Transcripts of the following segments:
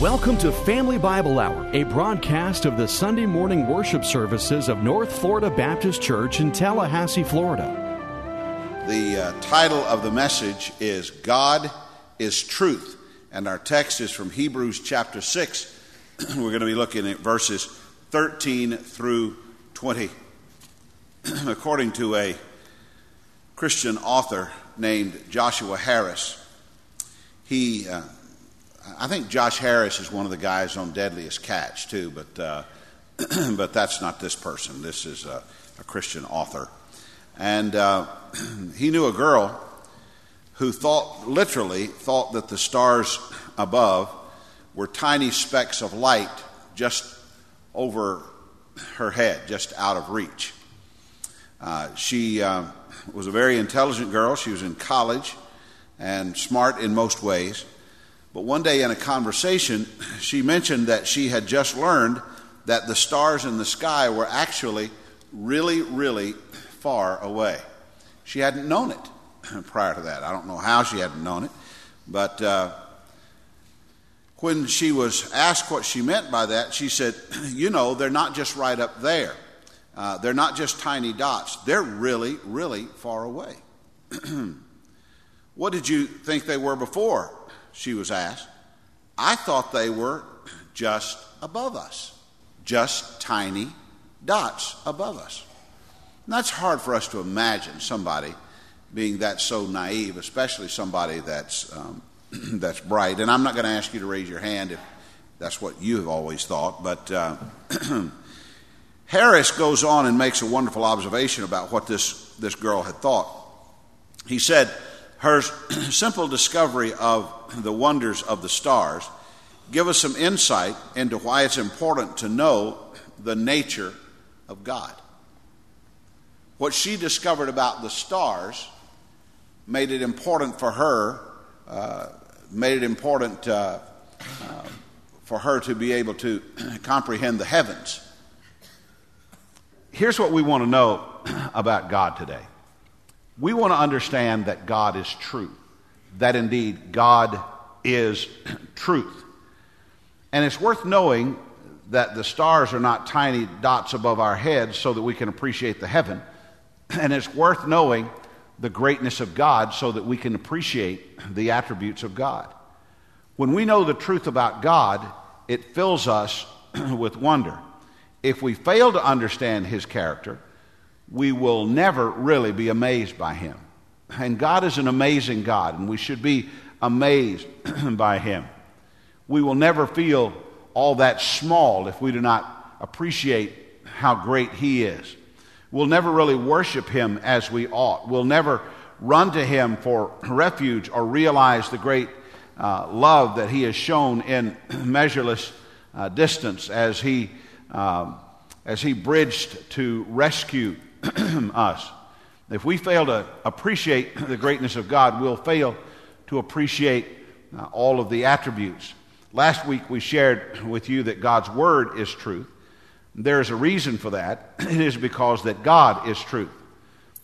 Welcome to Family Bible Hour, a broadcast of the Sunday morning worship services of North Florida Baptist Church in Tallahassee, Florida. The uh, title of the message is God is Truth, and our text is from Hebrews chapter 6. We're going to be looking at verses 13 through 20. According to a Christian author named Joshua Harris, he uh, I think Josh Harris is one of the guys on Deadliest Catch too, but uh, but that's not this person. This is a, a Christian author, and uh, he knew a girl who thought literally thought that the stars above were tiny specks of light just over her head, just out of reach. Uh, she uh, was a very intelligent girl. She was in college and smart in most ways. But one day in a conversation, she mentioned that she had just learned that the stars in the sky were actually really, really far away. She hadn't known it prior to that. I don't know how she hadn't known it, but uh, when she was asked what she meant by that, she said, You know, they're not just right up there. Uh, they're not just tiny dots. They're really, really far away. what did you think they were before? She was asked. I thought they were just above us, just tiny dots above us. And that's hard for us to imagine somebody being that so naive, especially somebody that's, um, that's bright. And I'm not going to ask you to raise your hand if that's what you have always thought, but uh, Harris goes on and makes a wonderful observation about what this, this girl had thought. He said, her simple discovery of the wonders of the stars give us some insight into why it's important to know the nature of God. What she discovered about the stars made it important for her, uh, made it important uh, uh, for her to be able to comprehend the heavens. Here's what we want to know about God today we want to understand that God is true, that indeed God is truth. And it's worth knowing that the stars are not tiny dots above our heads so that we can appreciate the heaven. And it's worth knowing the greatness of God so that we can appreciate the attributes of God. When we know the truth about God, it fills us with wonder. If we fail to understand his character, we will never really be amazed by him. And God is an amazing God, and we should be amazed by him. We will never feel all that small if we do not appreciate how great he is. We'll never really worship him as we ought. We'll never run to him for refuge or realize the great uh, love that he has shown in measureless uh, distance as he, um, as he bridged to rescue us. If we fail to appreciate the greatness of God, we'll fail to appreciate uh, all of the attributes. Last week we shared with you that God's Word is truth. There is a reason for that. It is because that God is truth.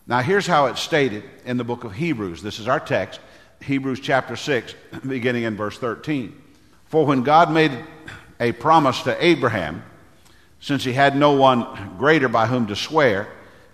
Now, here's how it's stated in the book of Hebrews. This is our text, Hebrews chapter 6, beginning in verse 13. For when God made a promise to Abraham, since he had no one greater by whom to swear,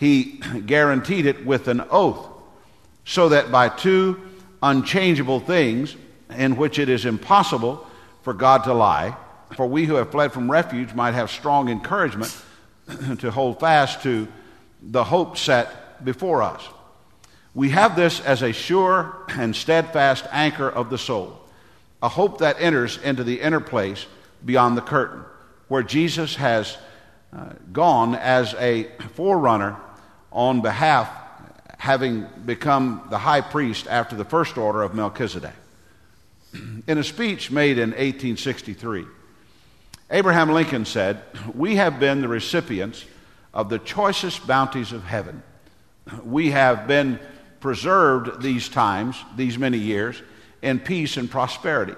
he guaranteed it with an oath, so that by two unchangeable things in which it is impossible for God to lie, for we who have fled from refuge might have strong encouragement to hold fast to the hope set before us. We have this as a sure and steadfast anchor of the soul, a hope that enters into the inner place beyond the curtain, where Jesus has uh, gone as a forerunner on behalf, having become the high priest after the first order of Melchizedek. In a speech made in 1863, Abraham Lincoln said, We have been the recipients of the choicest bounties of heaven. We have been preserved these times, these many years, in peace and prosperity.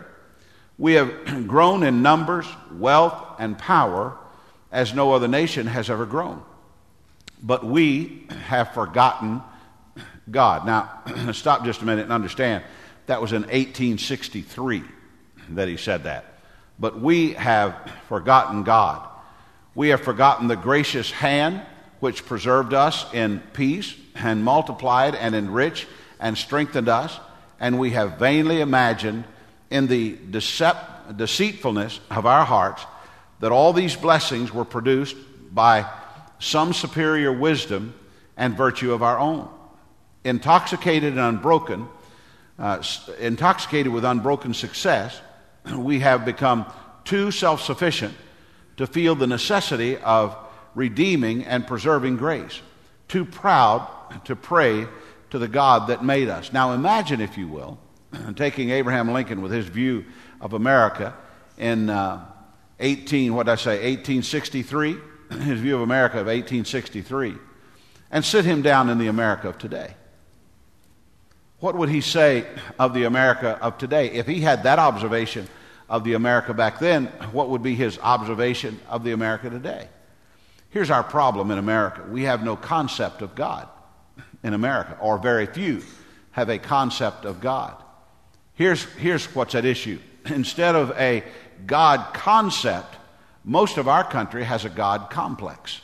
We have grown in numbers, wealth, and power as no other nation has ever grown. But we have forgotten God. Now, stop just a minute and understand that was in 1863 that he said that. But we have forgotten God. We have forgotten the gracious hand which preserved us in peace and multiplied and enriched and strengthened us. And we have vainly imagined in the decept- deceitfulness of our hearts that all these blessings were produced by some superior wisdom and virtue of our own. Intoxicated and unbroken, uh, intoxicated with unbroken success, we have become too self sufficient to feel the necessity of redeeming and preserving grace, too proud to pray to the God that made us. Now, imagine, if you will, taking Abraham Lincoln with his view of America in uh, 18, what did I say, 1863, his view of America of 1863, and sit him down in the America of today. What would he say of the America of today? If he had that observation of the America back then, what would be his observation of the America today? Here's our problem in America we have no concept of God in America, or very few have a concept of God. Here's, here's what's at issue. Instead of a God concept, most of our country has a God complex.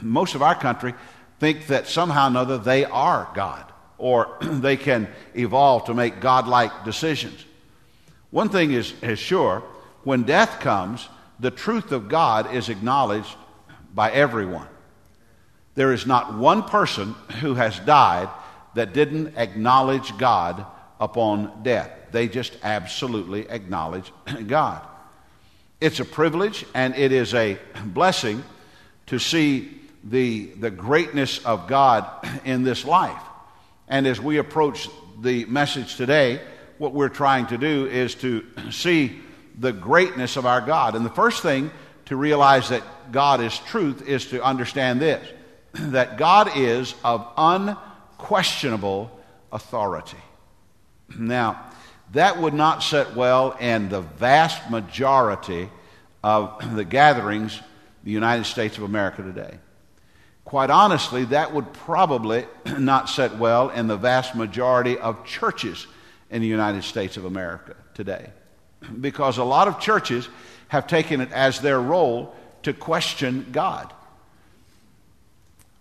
Most of our country think that somehow or another they are God or they can evolve to make godlike decisions. One thing is, is sure when death comes, the truth of God is acknowledged by everyone. There is not one person who has died that didn't acknowledge God upon death. They just absolutely acknowledge God. It's a privilege and it is a blessing to see the, the greatness of God in this life. And as we approach the message today, what we're trying to do is to see the greatness of our God. And the first thing to realize that God is truth is to understand this that God is of unquestionable authority. Now, that would not sit well in the vast majority of the gatherings the United States of America today. Quite honestly, that would probably not set well in the vast majority of churches in the United States of America today. Because a lot of churches have taken it as their role to question God.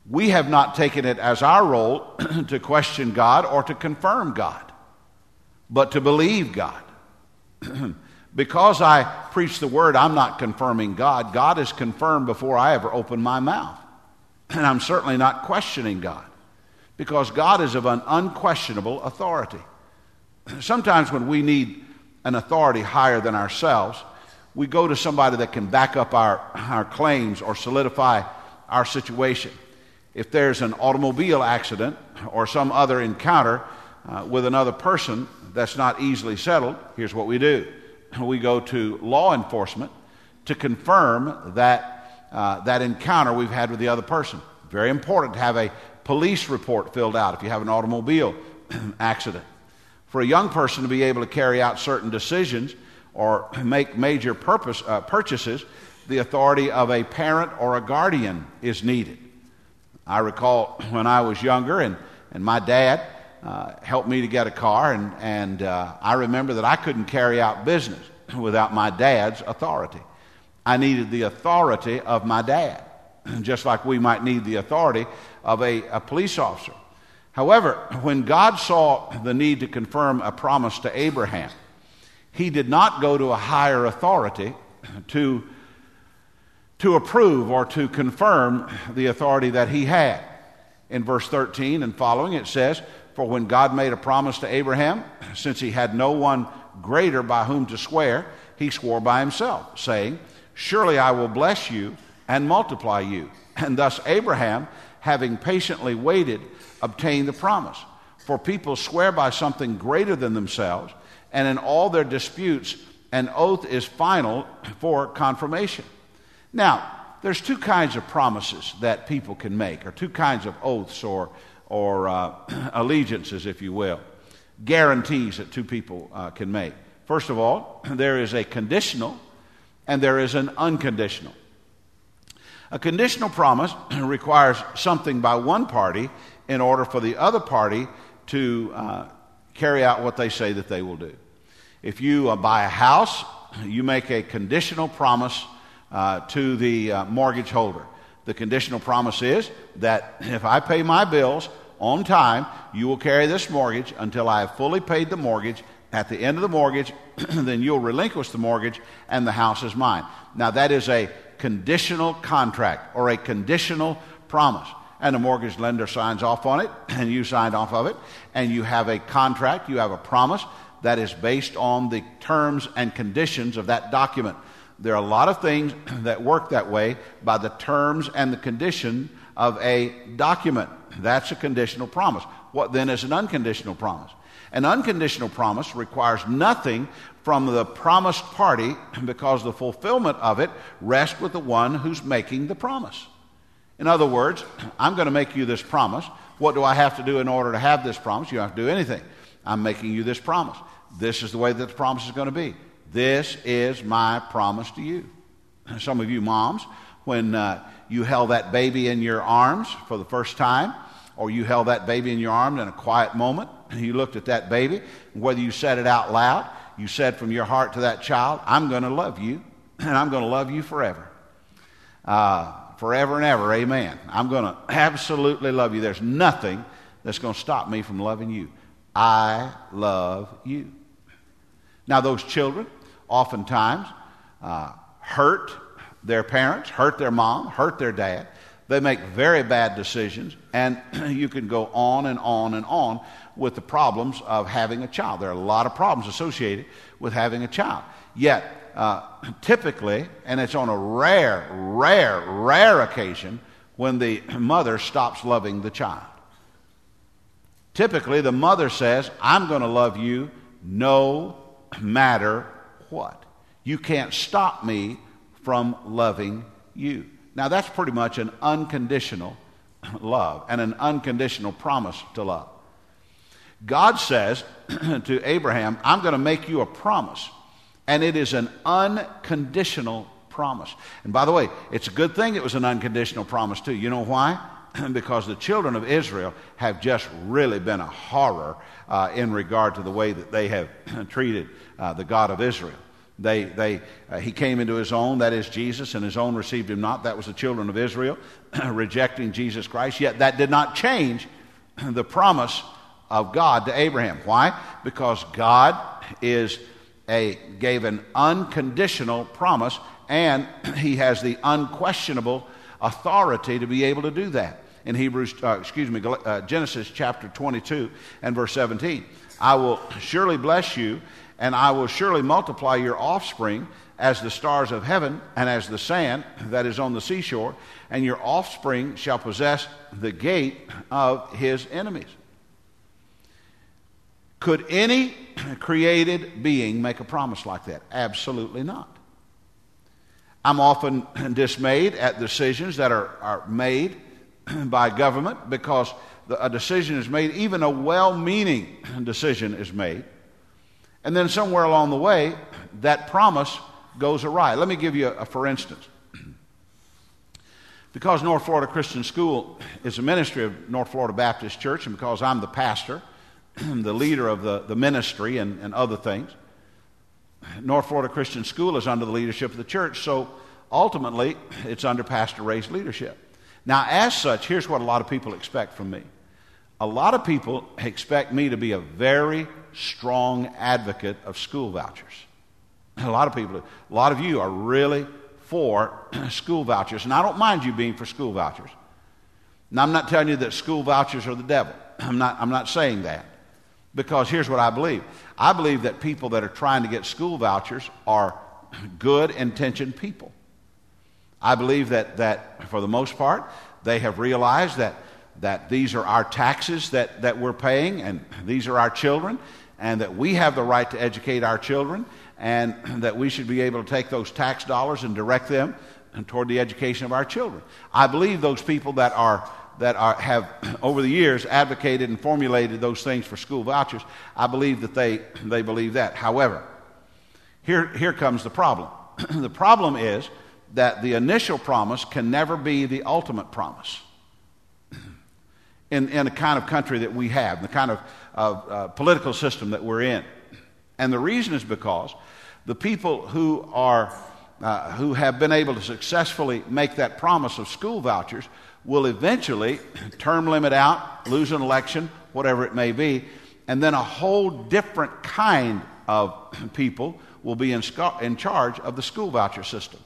We have not taken it as our role to question God or to confirm God, but to believe God. because I preach the word, I'm not confirming God. God is confirmed before I ever open my mouth. And I'm certainly not questioning God because God is of an unquestionable authority. Sometimes when we need an authority higher than ourselves, we go to somebody that can back up our, our claims or solidify our situation. If there's an automobile accident or some other encounter uh, with another person that's not easily settled, here's what we do we go to law enforcement to confirm that uh, that encounter we've had with the other person. Very important to have a police report filled out if you have an automobile accident. For a young person to be able to carry out certain decisions or make major purpose, uh, purchases, the authority of a parent or a guardian is needed. I recall when I was younger and, and my dad uh, helped me to get a car, and, and uh, I remember that I couldn't carry out business without my dad's authority. I needed the authority of my dad, just like we might need the authority of a, a police officer. However, when God saw the need to confirm a promise to Abraham, he did not go to a higher authority to, to approve or to confirm the authority that he had. In verse 13 and following, it says, For when God made a promise to Abraham, since he had no one greater by whom to swear, he swore by himself, saying, Surely I will bless you and multiply you. And thus Abraham, having patiently waited, obtained the promise. For people swear by something greater than themselves, and in all their disputes An oath is final for confirmation. Now, there's two kinds of promises that people can make, or two kinds of oaths or, or uh, allegiances, if you will, guarantees that two people uh, can make. First of all, there is a conditional and there is an unconditional. A conditional promise requires something by one party in order for the other party to uh, carry out what they say that they will do. If you uh, buy a house, you make a conditional promise uh, to the uh, mortgage holder. The conditional promise is that if I pay my bills on time, you will carry this mortgage until I have fully paid the mortgage. At the end of the mortgage, then you'll relinquish the mortgage and the house is mine. Now, that is a conditional contract or a conditional promise. And the mortgage lender signs off on it, and you signed off of it, and you have a contract, you have a promise that is based on the terms and conditions of that document. There are a lot of things that work that way by the terms and the condition of a document. That's a conditional promise. What then is an unconditional promise? An unconditional promise requires nothing from the promised party because the fulfillment of it rests with the one who's making the promise. In other words, I'm going to make you this promise. What do I have to do in order to have this promise? You don't have to do anything. I'm making you this promise. This is the way that the promise is going to be. This is my promise to you. Some of you moms, when uh, you held that baby in your arms for the first time, or you held that baby in your arms in a quiet moment, and you looked at that baby, whether you said it out loud, you said from your heart to that child, I'm going to love you, and I'm going to love you forever. Uh, forever and ever, amen. I'm going to absolutely love you. There's nothing that's going to stop me from loving you. I love you. Now, those children oftentimes uh, hurt their parents, hurt their mom, hurt their dad. They make very bad decisions, and you can go on and on and on with the problems of having a child. There are a lot of problems associated with having a child. Yet, uh, typically, and it's on a rare, rare, rare occasion when the mother stops loving the child. Typically, the mother says, I'm going to love you no matter what. You can't stop me from loving you. Now, that's pretty much an unconditional love and an unconditional promise to love. God says to Abraham, I'm going to make you a promise. And it is an unconditional promise. And by the way, it's a good thing it was an unconditional promise, too. You know why? because the children of Israel have just really been a horror uh, in regard to the way that they have treated uh, the God of Israel. They, they, uh, he came into his own, that is Jesus, and his own received him not. That was the children of Israel rejecting Jesus Christ. Yet that did not change the promise of God to Abraham. Why? Because God is a, gave an unconditional promise, and he has the unquestionable authority to be able to do that. In Hebrews, uh, excuse me, uh, Genesis chapter 22 and verse 17, I will surely bless you and I will surely multiply your offspring as the stars of heaven and as the sand that is on the seashore, and your offspring shall possess the gate of his enemies. Could any created being make a promise like that? Absolutely not. I'm often dismayed at decisions that are, are made by government because the, a decision is made, even a well meaning decision is made and then somewhere along the way, that promise goes awry. Let me give you a, a for instance. because North Florida Christian School is a ministry of North Florida Baptist Church, and because I'm the pastor, the leader of the, the ministry, and, and other things, North Florida Christian School is under the leadership of the church. So ultimately, it's under Pastor Ray's leadership. Now, as such, here's what a lot of people expect from me. A lot of people expect me to be a very strong advocate of school vouchers. A lot of people, a lot of you are really for school vouchers. And I don't mind you being for school vouchers. Now, I'm not telling you that school vouchers are the devil. I'm not, I'm not saying that. Because here's what I believe I believe that people that are trying to get school vouchers are good intentioned people. I believe that, that for the most part, they have realized that, that these are our taxes that, that we're paying and these are our children and that we have the right to educate our children, and that we should be able to take those tax dollars and direct them toward the education of our children. I believe those people that are that are, have over the years advocated and formulated those things for school vouchers, I believe that they, they believe that. However, here, here comes the problem. the problem is that the initial promise can never be the ultimate promise in, in the kind of country that we have, the kind of uh, political system that we're in. And the reason is because the people who are uh, who have been able to successfully make that promise of school vouchers will eventually term limit out, lose an election, whatever it may be, and then a whole different kind of people will be in, in charge of the school voucher system.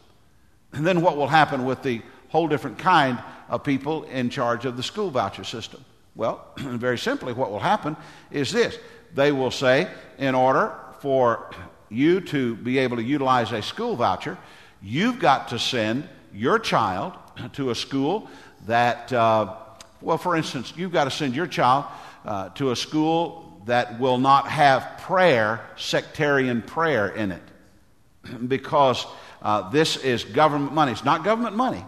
And then what will happen with the whole different kind of people in charge of the school voucher system? Well, very simply, what will happen is this they will say, in order for you to be able to utilize a school voucher, you've got to send your child to a school that, uh, well, for instance, you've got to send your child uh, to a school that will not have prayer, sectarian prayer in it, because uh, this is government money. It's not government money.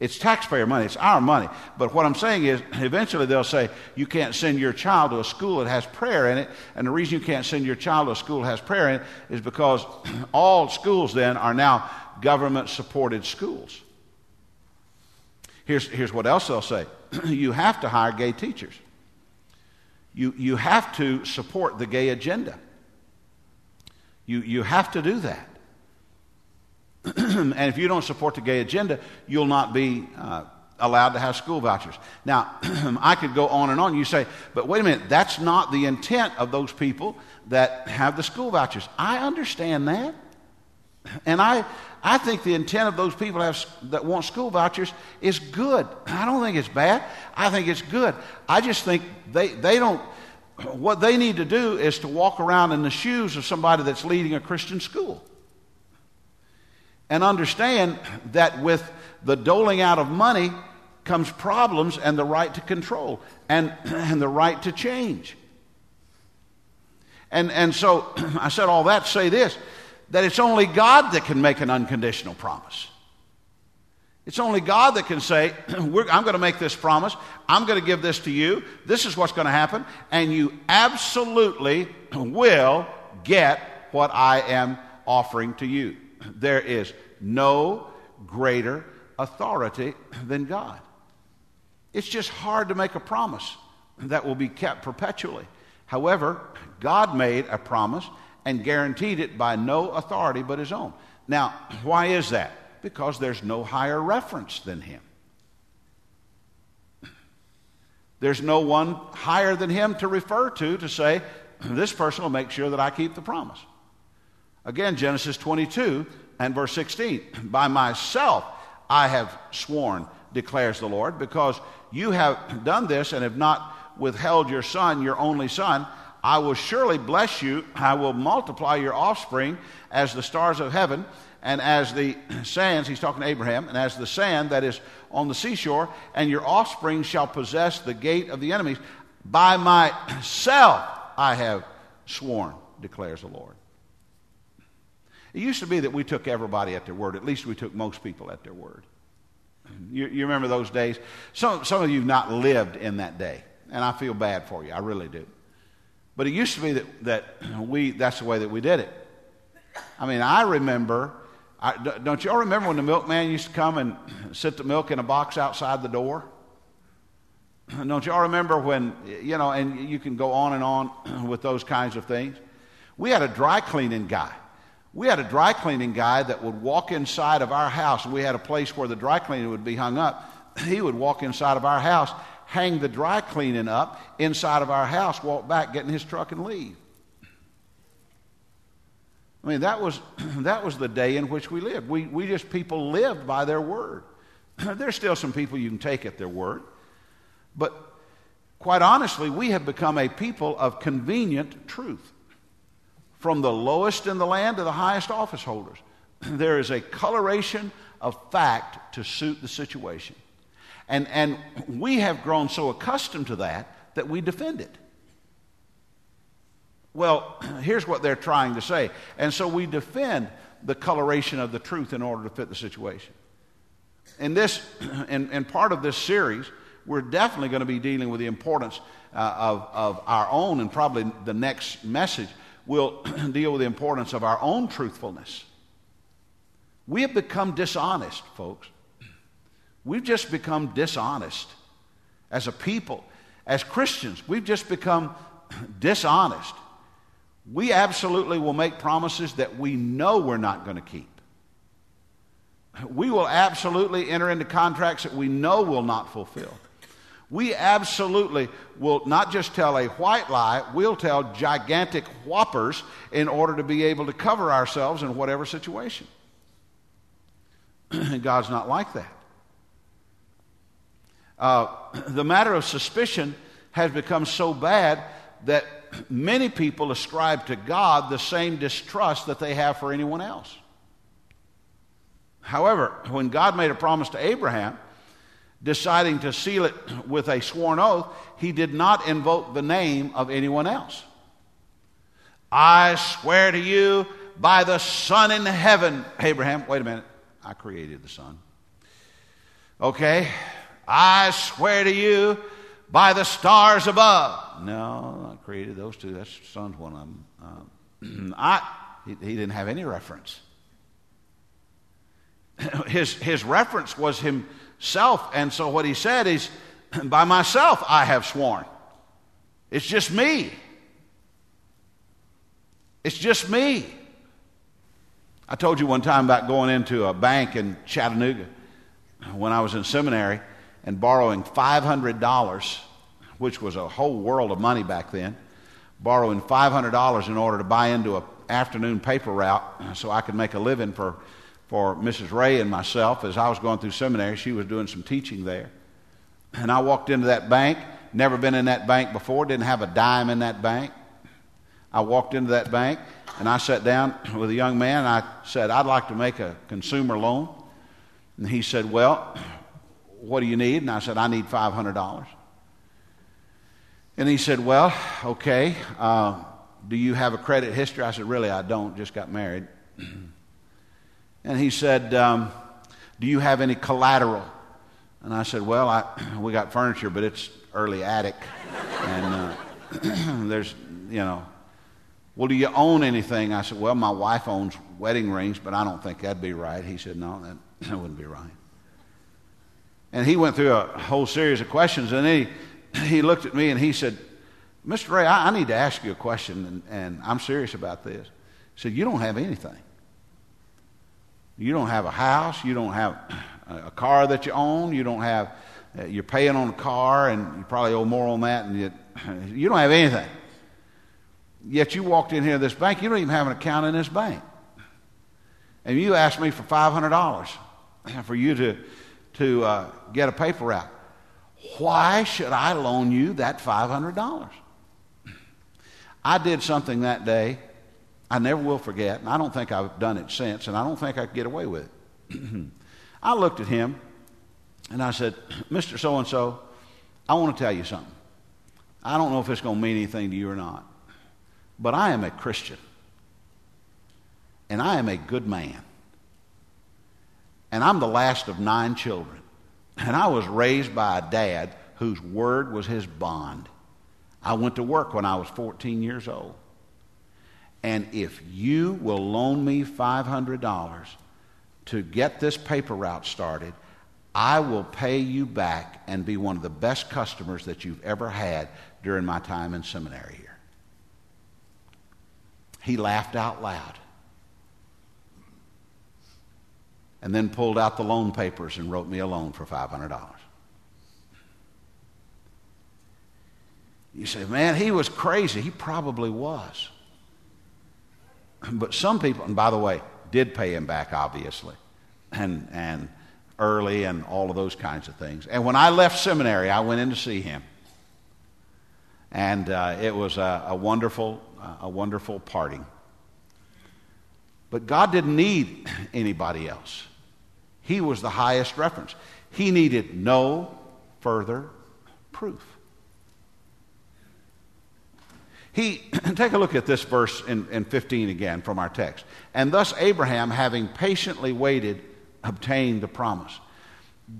It's taxpayer money. It's our money. But what I'm saying is, eventually they'll say, you can't send your child to a school that has prayer in it. And the reason you can't send your child to a school that has prayer in it is because all schools then are now government supported schools. Here's, here's what else they'll say you have to hire gay teachers, you, you have to support the gay agenda. You, you have to do that. and if you don't support the gay agenda, you'll not be uh, allowed to have school vouchers. Now, I could go on and on. You say, but wait a minute, that's not the intent of those people that have the school vouchers. I understand that. And I, I think the intent of those people have, that want school vouchers is good. I don't think it's bad. I think it's good. I just think they, they don't, what they need to do is to walk around in the shoes of somebody that's leading a Christian school. And understand that with the doling out of money comes problems and the right to control and, and the right to change. And, and so I said all that to say this that it's only God that can make an unconditional promise. It's only God that can say, I'm going to make this promise. I'm going to give this to you. This is what's going to happen. And you absolutely will get what I am offering to you. There is no greater authority than God. It's just hard to make a promise that will be kept perpetually. However, God made a promise and guaranteed it by no authority but his own. Now, why is that? Because there's no higher reference than him. There's no one higher than him to refer to to say, this person will make sure that I keep the promise. Again, Genesis 22 and verse 16. By myself I have sworn, declares the Lord, because you have done this and have not withheld your son, your only son. I will surely bless you. I will multiply your offspring as the stars of heaven and as the sands, he's talking to Abraham, and as the sand that is on the seashore, and your offspring shall possess the gate of the enemies. By myself I have sworn, declares the Lord. It used to be that we took everybody at their word. At least we took most people at their word. You, you remember those days? Some, some of you have not lived in that day, and I feel bad for you. I really do. But it used to be that, that we, that's the way that we did it. I mean, I remember, I, don't y'all remember when the milkman used to come and sit the milk in a box outside the door? Don't y'all remember when, you know, and you can go on and on with those kinds of things? We had a dry cleaning guy. We had a dry cleaning guy that would walk inside of our house. We had a place where the dry cleaning would be hung up. He would walk inside of our house hang the dry cleaning up inside of our house, walk back, get in his truck, and leave. I mean, that was, that was the day in which we lived. We, we just, people lived by their word. There's still some people you can take at their word. But quite honestly, we have become a people of convenient truth. From the lowest in the land to the highest office holders, there is a coloration of fact to suit the situation. And, and we have grown so accustomed to that that we defend it. Well, here's what they're trying to say. And so we defend the coloration of the truth in order to fit the situation. In this, in, in part of this series, we're definitely going to be dealing with the importance uh, of, of our own, and probably the next message will deal with the importance of our own truthfulness. We have become dishonest, folks. We've just become dishonest as a people. As Christians, we've just become dishonest. We absolutely will make promises that we know we're not going to keep. We will absolutely enter into contracts that we know will not fulfill. We absolutely will not just tell a white lie, we'll tell gigantic whoppers in order to be able to cover ourselves in whatever situation. God's not like that. Uh, the matter of suspicion has become so bad that many people ascribe to God the same distrust that they have for anyone else. However, when God made a promise to Abraham, deciding to seal it with a sworn oath, he did not invoke the name of anyone else. I swear to you by the sun in heaven, Abraham, wait a minute, I created the sun. Okay, I swear to you by the stars above. No, I created those two. That's sun's one of them. Uh, I, he, he didn't have any reference. His, his reference was himself, and so what he said is, By myself I have sworn. It's just me. It's just me. I told you one time about going into a bank in Chattanooga when I was in seminary and borrowing $500, which was a whole world of money back then, borrowing $500 in order to buy into an afternoon paper route so I could make a living for, for Mrs. Ray and myself. As I was going through seminary, she was doing some teaching there. And I walked into that bank, never been in that bank before, didn't have a dime in that bank. I walked into that bank and I sat down with a young man I said, I'd like to make a consumer loan. And he said, Well, what do you need? And I said, I need $500. And he said, Well, okay. Uh, do you have a credit history? I said, Really, I don't. Just got married. and he said, um, Do you have any collateral? And I said, Well, I, we got furniture, but it's early attic. and uh, there's, you know, well, do you own anything? I said, Well, my wife owns wedding rings, but I don't think that'd be right. He said, No, that, that wouldn't be right. And he went through a whole series of questions, and he, he looked at me and he said, Mr. Ray, I, I need to ask you a question, and, and I'm serious about this. He said, You don't have anything. You don't have a house. You don't have a car that you own. You don't have, uh, you're paying on a car, and you probably owe more on that, and you, you don't have anything. Yet you walked in here this bank, you don't even have an account in this bank. And you asked me for $500 for you to to uh, get a paper route. Why should I loan you that $500? I did something that day I never will forget, and I don't think I've done it since, and I don't think I could get away with it. I looked at him and I said, Mr. So and so, I want to tell you something. I don't know if it's going to mean anything to you or not, but I am a Christian, and I am a good man. And I'm the last of nine children. And I was raised by a dad whose word was his bond. I went to work when I was 14 years old. And if you will loan me $500 to get this paper route started, I will pay you back and be one of the best customers that you've ever had during my time in seminary here. He laughed out loud. and then pulled out the loan papers and wrote me a loan for $500. You say, man, he was crazy. He probably was. But some people, and by the way, did pay him back, obviously, and, and early and all of those kinds of things. And when I left seminary, I went in to see him. And uh, it was a, a wonderful, a wonderful parting. But God didn't need anybody else. He was the highest reference. He needed no further proof. He, take a look at this verse in, in 15 again from our text. And thus Abraham, having patiently waited, obtained the promise.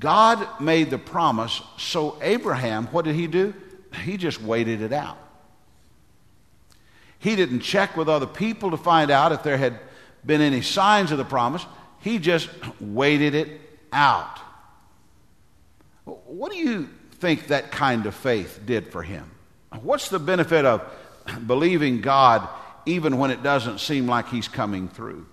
God made the promise, so Abraham, what did he do? He just waited it out. He didn't check with other people to find out if there had been any signs of the promise. He just waited it out. What do you think that kind of faith did for him? What's the benefit of believing God even when it doesn't seem like He's coming through?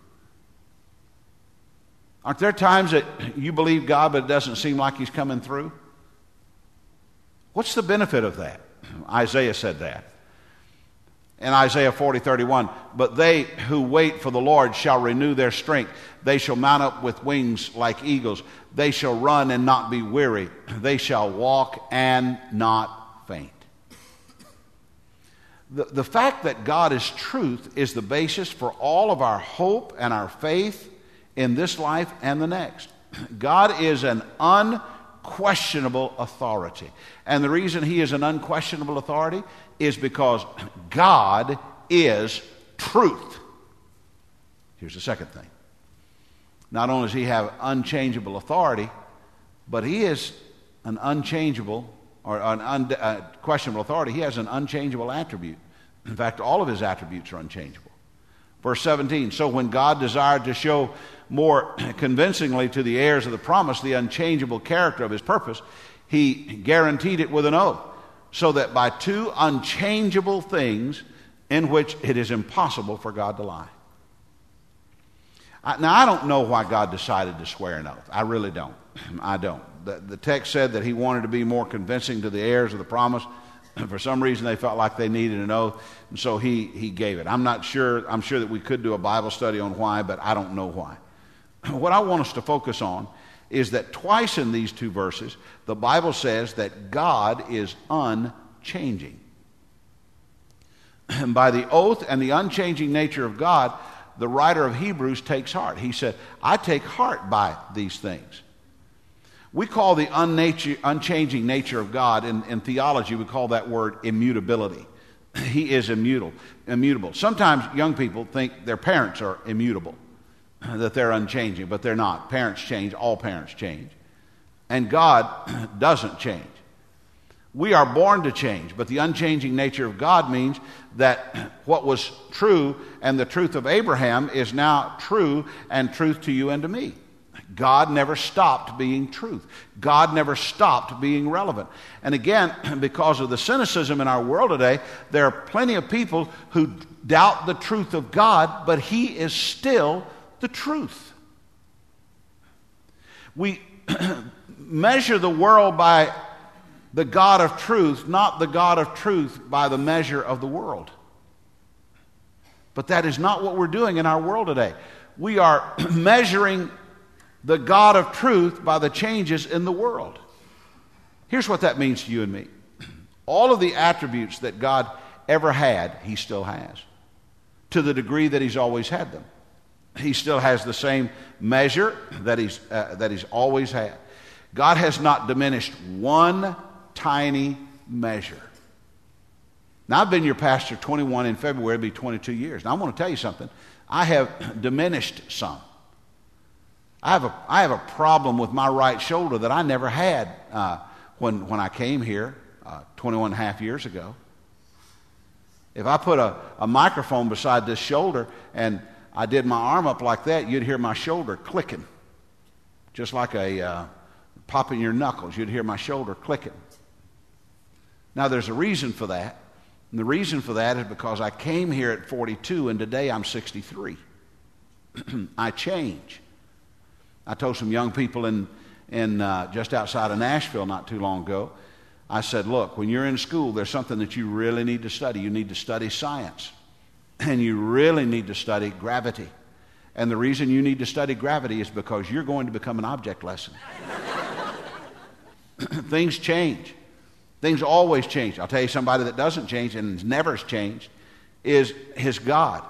Aren't there times that you believe God but it doesn't seem like He's coming through? What's the benefit of that? Isaiah said that. In Isaiah 40, 31, but they who wait for the Lord shall renew their strength. They shall mount up with wings like eagles. They shall run and not be weary. They shall walk and not faint. The, the fact that God is truth is the basis for all of our hope and our faith in this life and the next. God is an unquestionable authority. And the reason He is an unquestionable authority is because God is truth. Here's the second thing. Not only does He have unchangeable authority, but He is an unchangeable or an unquestionable uh, authority. He has an unchangeable attribute. In fact, all of His attributes are unchangeable. Verse 17 So when God desired to show more convincingly to the heirs of the promise the unchangeable character of his purpose, he guaranteed it with an oath, so that by two unchangeable things in which it is impossible for God to lie. Now, I don't know why God decided to swear an oath. I really don't. I don't. The, the text said that he wanted to be more convincing to the heirs of the promise. For some reason, they felt like they needed an oath, and so he, he gave it. I'm not sure. I'm sure that we could do a Bible study on why, but I don't know why. what I want us to focus on is that twice in these two verses, the Bible says that God is unchanging. And by the oath and the unchanging nature of God, the writer of Hebrews takes heart. He said, I take heart by these things. We call the unnature, unchanging nature of God in, in theology, we call that word immutability. He is immutable, immutable. Sometimes young people think their parents are immutable that they're unchanging, but they're not. Parents change, all parents change. And God doesn't change. We are born to change, but the unchanging nature of God means that what was true and the truth of Abraham is now true and truth to you and to me. God never stopped being truth. God never stopped being relevant. And again, because of the cynicism in our world today, there are plenty of people who doubt the truth of God, but He is still the truth. We measure the world by the God of truth, not the God of truth by the measure of the world. But that is not what we're doing in our world today. We are measuring the God of truth by the changes in the world. Here's what that means to you and me all of the attributes that God ever had, He still has, to the degree that He's always had them he still has the same measure that he's, uh, that he's always had. God has not diminished one tiny measure. Now, I've been your pastor 21 in February, it'll be 22 years. Now, I want to tell you something. I have diminished some. I have a, I have a problem with my right shoulder that I never had uh, when, when I came here uh, 21 and a half years ago. If I put a, a microphone beside this shoulder and I did my arm up like that, you'd hear my shoulder clicking, just like a uh, popping your knuckles. You'd hear my shoulder clicking. Now, there's a reason for that. And the reason for that is because I came here at 42 and today I'm 63. I change. I told some young people in, in uh, just outside of Nashville not too long ago, I said, look, when you're in school, there's something that you really need to study. You need to study science. And you really need to study gravity. And the reason you need to study gravity is because you're going to become an object lesson. Things change. Things always change. I'll tell you somebody that doesn't change and never has changed is his God.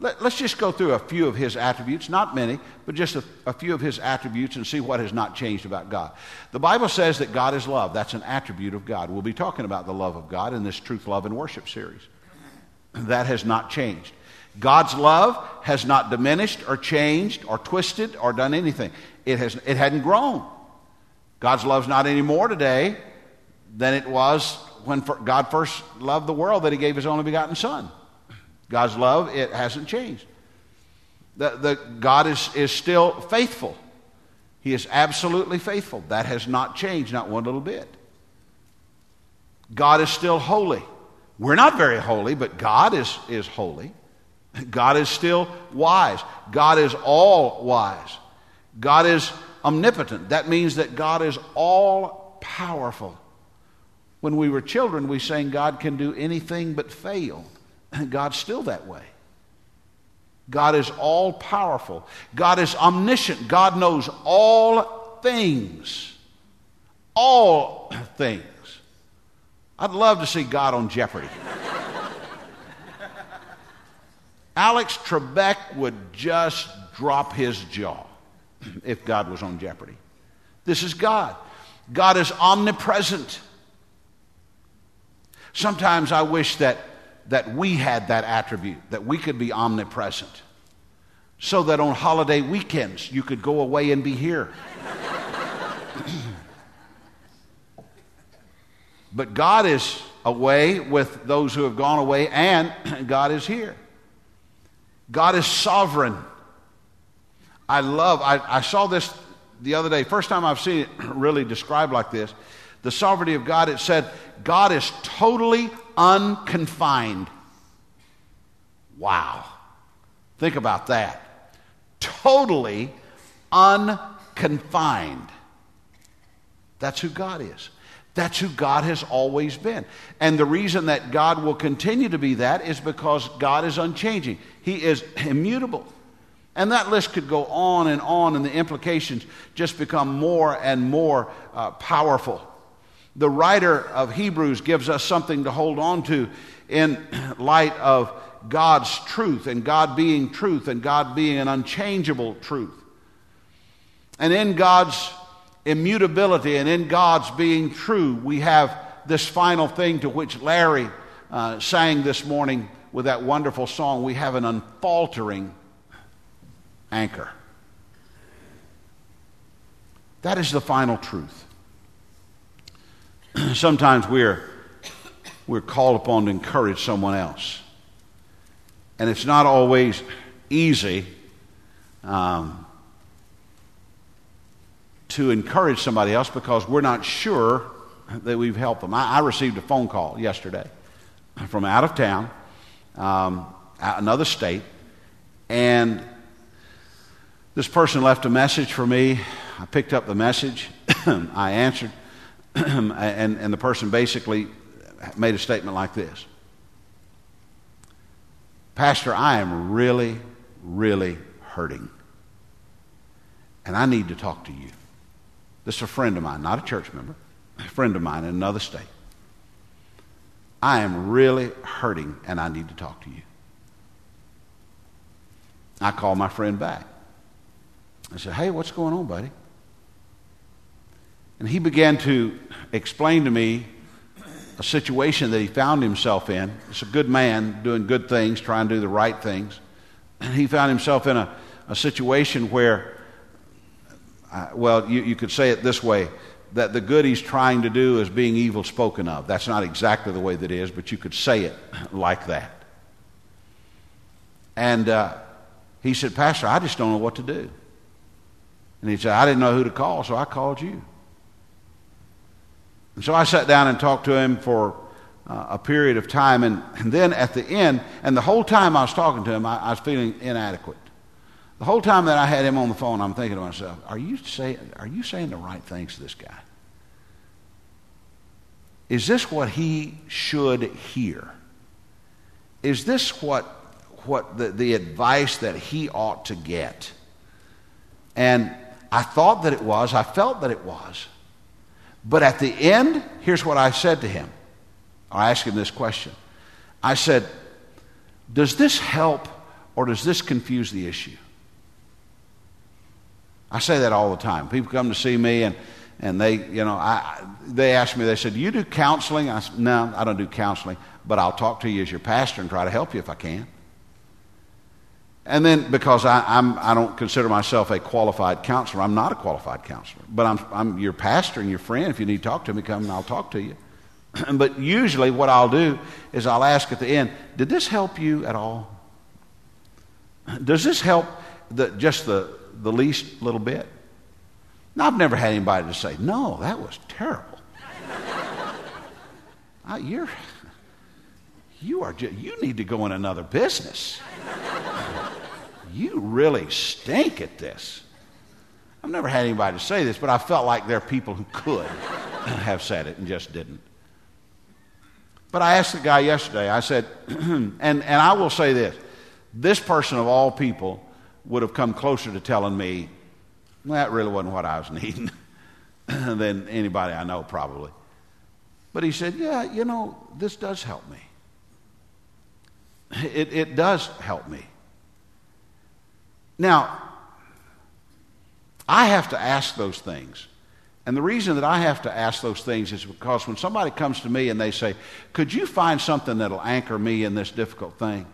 Let, us just go through a few of his attributes, not many, but just a, a few of his attributes and see what has not changed about God. The Bible says that God is love. That's an attribute of God. We'll be talking about the love of God in this Truth, Love, and Worship series. That has not changed. God's love has not diminished or changed or twisted or done anything. It, has, it hadn't grown. God's love's not any more today than it was when God first loved the world that he gave his only begotten son. God's love, it hasn't changed. The, the, God is, is still faithful. He is absolutely faithful. That has not changed, not one little bit. God is still holy. We're not very holy, but God is, is holy. God is still wise. God is all wise. God is omnipotent. That means that God is all powerful. When we were children, we sang God can do anything but fail. God's still that way. God is all powerful. God is omniscient. God knows all things. All things. I'd love to see God on Jeopardy. Alex Trebek would just drop his jaw if God was on Jeopardy. This is God. God is omnipresent. Sometimes I wish that, that we had that attribute, that we could be omnipresent, so that on holiday weekends you could go away and be here. But God is away with those who have gone away, and God is here. God is sovereign. I love, I, I saw this the other day, first time I've seen it really described like this. The sovereignty of God, it said, God is totally unconfined. Wow. Think about that. Totally unconfined. That's who God is. That's who God has always been. And the reason that God will continue to be that is because God is unchanging. He is immutable. And that list could go on and on, and the implications just become more and more uh, powerful. The writer of Hebrews gives us something to hold on to in light of God's truth and God being truth and God being an unchangeable truth. And in God's immutability and in God's being true, we have this final thing to which Larry uh, sang this morning with that wonderful song. We have an unfaltering anchor. That is the final truth. Sometimes we're, we're called upon to encourage someone else. And it's not always easy. Um, to encourage somebody else because we're not sure that we've helped them. I, I received a phone call yesterday from out of town, um, another state, and this person left a message for me. I picked up the message, I answered, and, and the person basically made a statement like this Pastor, I am really, really hurting, and I need to talk to you. This is a friend of mine, not a church member, a friend of mine in another state. I am really hurting and I need to talk to you. I called my friend back. I said, Hey, what's going on, buddy? And he began to explain to me a situation that he found himself in. It's a good man doing good things, trying to do the right things. And he found himself in a, a situation where uh, well, you, you could say it this way that the good he's trying to do is being evil spoken of. That's not exactly the way that is, but you could say it like that. And uh, he said, Pastor, I just don't know what to do. And he said, I didn't know who to call, so I called you. And so I sat down and talked to him for uh, a period of time. And, and then at the end, and the whole time I was talking to him, I, I was feeling inadequate. The whole time that I had him on the phone, I'm thinking to myself, are you, say, are you saying the right things to this guy? Is this what he should hear? Is this what, what the, the advice that he ought to get? And I thought that it was, I felt that it was. But at the end, here's what I said to him. I asked him this question. I said, Does this help or does this confuse the issue? I say that all the time. People come to see me and, and they, you know, I, they ask me, they said, Do you do counseling? I said, No, I don't do counseling. but I'll talk to you as your pastor and try to help you if I can. And then because I, I'm, I don't consider myself a qualified counselor, I'm not a qualified counselor, but I'm, I'm your pastor and your friend. If you need to talk to me, come and I'll talk to you. but usually, what I'll do is I'll ask at the end, Did this help you at all? Does this help the, just the, the least little bit? Now, I've never had anybody to say, No, that was terrible. I, you're, you, are just, you need to go in another business. you really stink at this. I've never had anybody say this, but I felt like there are people who could have said it and just didn't. But I asked the guy yesterday, I said, and, and I will say this this person of all people would have come closer to telling me, that really wasn't what I was needing than anybody I know, probably. But he said, yeah, you know, this does help me. It, it does help me. Now, I have to ask those things. And the reason that I have to ask those things is because when somebody comes to me and they say, Could you find something that'll anchor me in this difficult thing?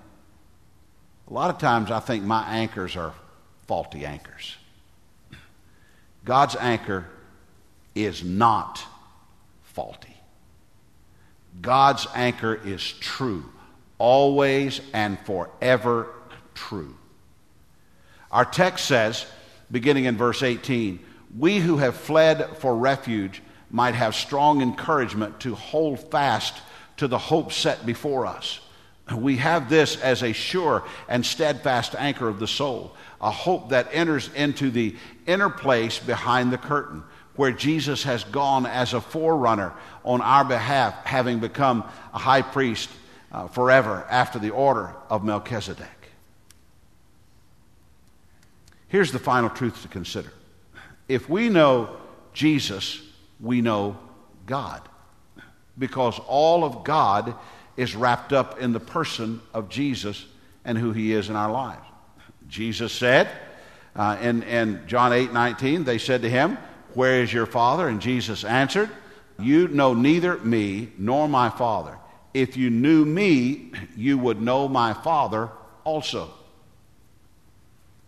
A lot of times I think my anchors are faulty anchors. God's anchor is not faulty. God's anchor is true, always and forever true. Our text says, beginning in verse 18, we who have fled for refuge might have strong encouragement to hold fast to the hope set before us. We have this as a sure and steadfast anchor of the soul, a hope that enters into the inner place behind the curtain, where Jesus has gone as a forerunner on our behalf, having become a high priest uh, forever after the order of Melchizedek. Here's the final truth to consider if we know Jesus, we know God. Because all of God is wrapped up in the person of Jesus and who he is in our lives. Jesus said uh, in, in John 8 19, they said to him, Where is your Father? And Jesus answered, You know neither me nor my Father. If you knew me, you would know my Father also.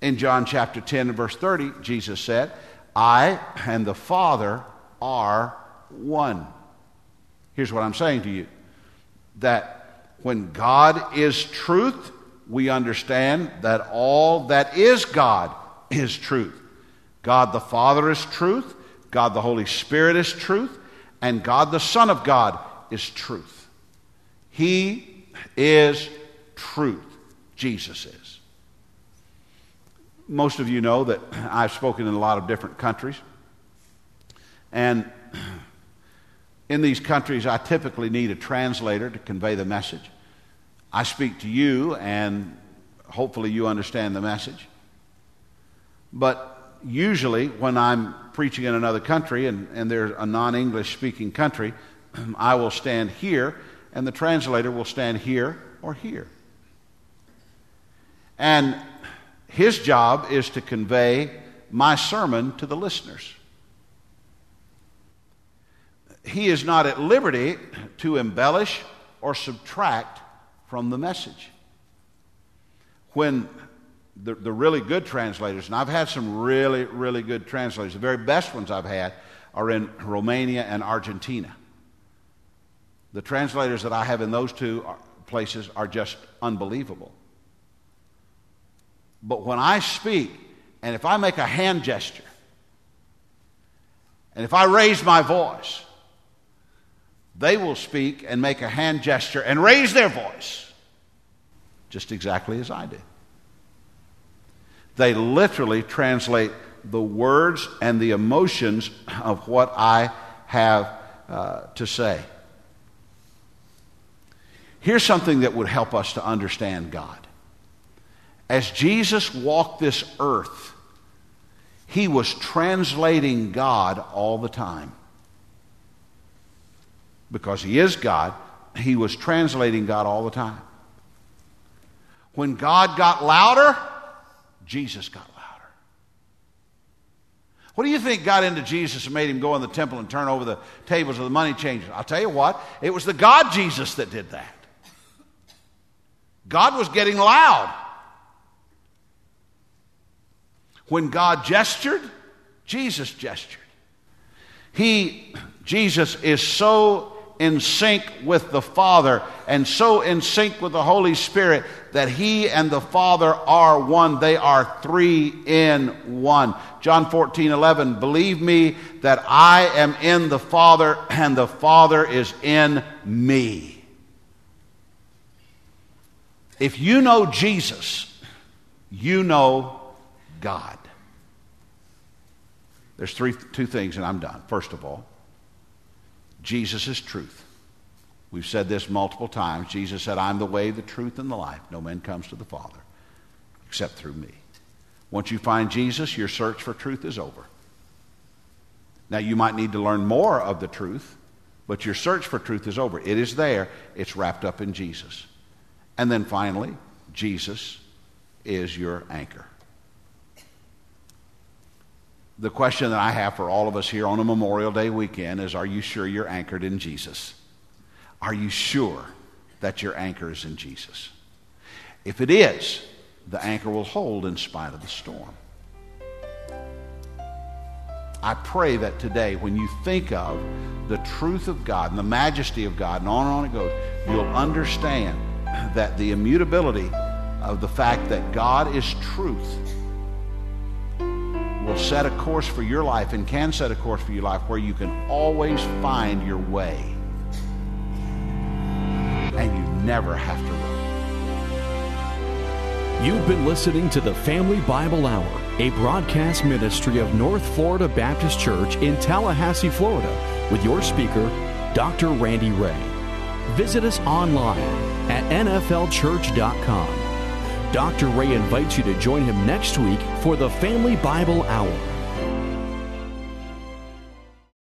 In John chapter 10 and verse 30, Jesus said, I and the Father are one. Here's what I'm saying to you that when God is truth, we understand that all that is God is truth. God the Father is truth, God the Holy Spirit is truth, and God the Son of God is truth. He is truth. Jesus is most of you know that I've spoken in a lot of different countries. And in these countries, I typically need a translator to convey the message. I speak to you, and hopefully, you understand the message. But usually, when I'm preaching in another country and, and there's a non English speaking country, I will stand here, and the translator will stand here or here. And his job is to convey my sermon to the listeners. He is not at liberty to embellish or subtract from the message. When the, the really good translators, and I've had some really, really good translators, the very best ones I've had are in Romania and Argentina. The translators that I have in those two places are just unbelievable. But when I speak, and if I make a hand gesture, and if I raise my voice, they will speak and make a hand gesture and raise their voice just exactly as I did. They literally translate the words and the emotions of what I have uh, to say. Here's something that would help us to understand God. As Jesus walked this earth, he was translating God all the time. Because he is God, he was translating God all the time. When God got louder, Jesus got louder. What do you think got into Jesus and made him go in the temple and turn over the tables of the money changers? I'll tell you what, it was the God Jesus that did that. God was getting loud. When God gestured, Jesus gestured. He, Jesus, is so in sync with the Father and so in sync with the Holy Spirit that He and the Father are one. They are three in one. John 14, 11. Believe me that I am in the Father and the Father is in me. If you know Jesus, you know God. There's three, two things, and I'm done. First of all, Jesus is truth. We've said this multiple times. Jesus said, I'm the way, the truth, and the life. No man comes to the Father except through me. Once you find Jesus, your search for truth is over. Now, you might need to learn more of the truth, but your search for truth is over. It is there, it's wrapped up in Jesus. And then finally, Jesus is your anchor the question that I have for all of us here on a Memorial Day weekend is Are you sure you're anchored in Jesus? Are you sure that your anchor is in Jesus? If it is, the anchor will hold in spite of the storm. I pray that today, when you think of the truth of God and the majesty of God, and on and on it goes, you'll understand that the immutability of the fact that God is truth will set a course for your life and can set a course for your life where you can always find your way. And you never have to run. You've been listening to the Family Bible Hour, a broadcast ministry of North Florida Baptist Church in Tallahassee, Florida, with your speaker, Dr. Randy Ray. Visit us online at nflchurch.com. Dr. Ray invites you to join him next week for the Family Bible Hour.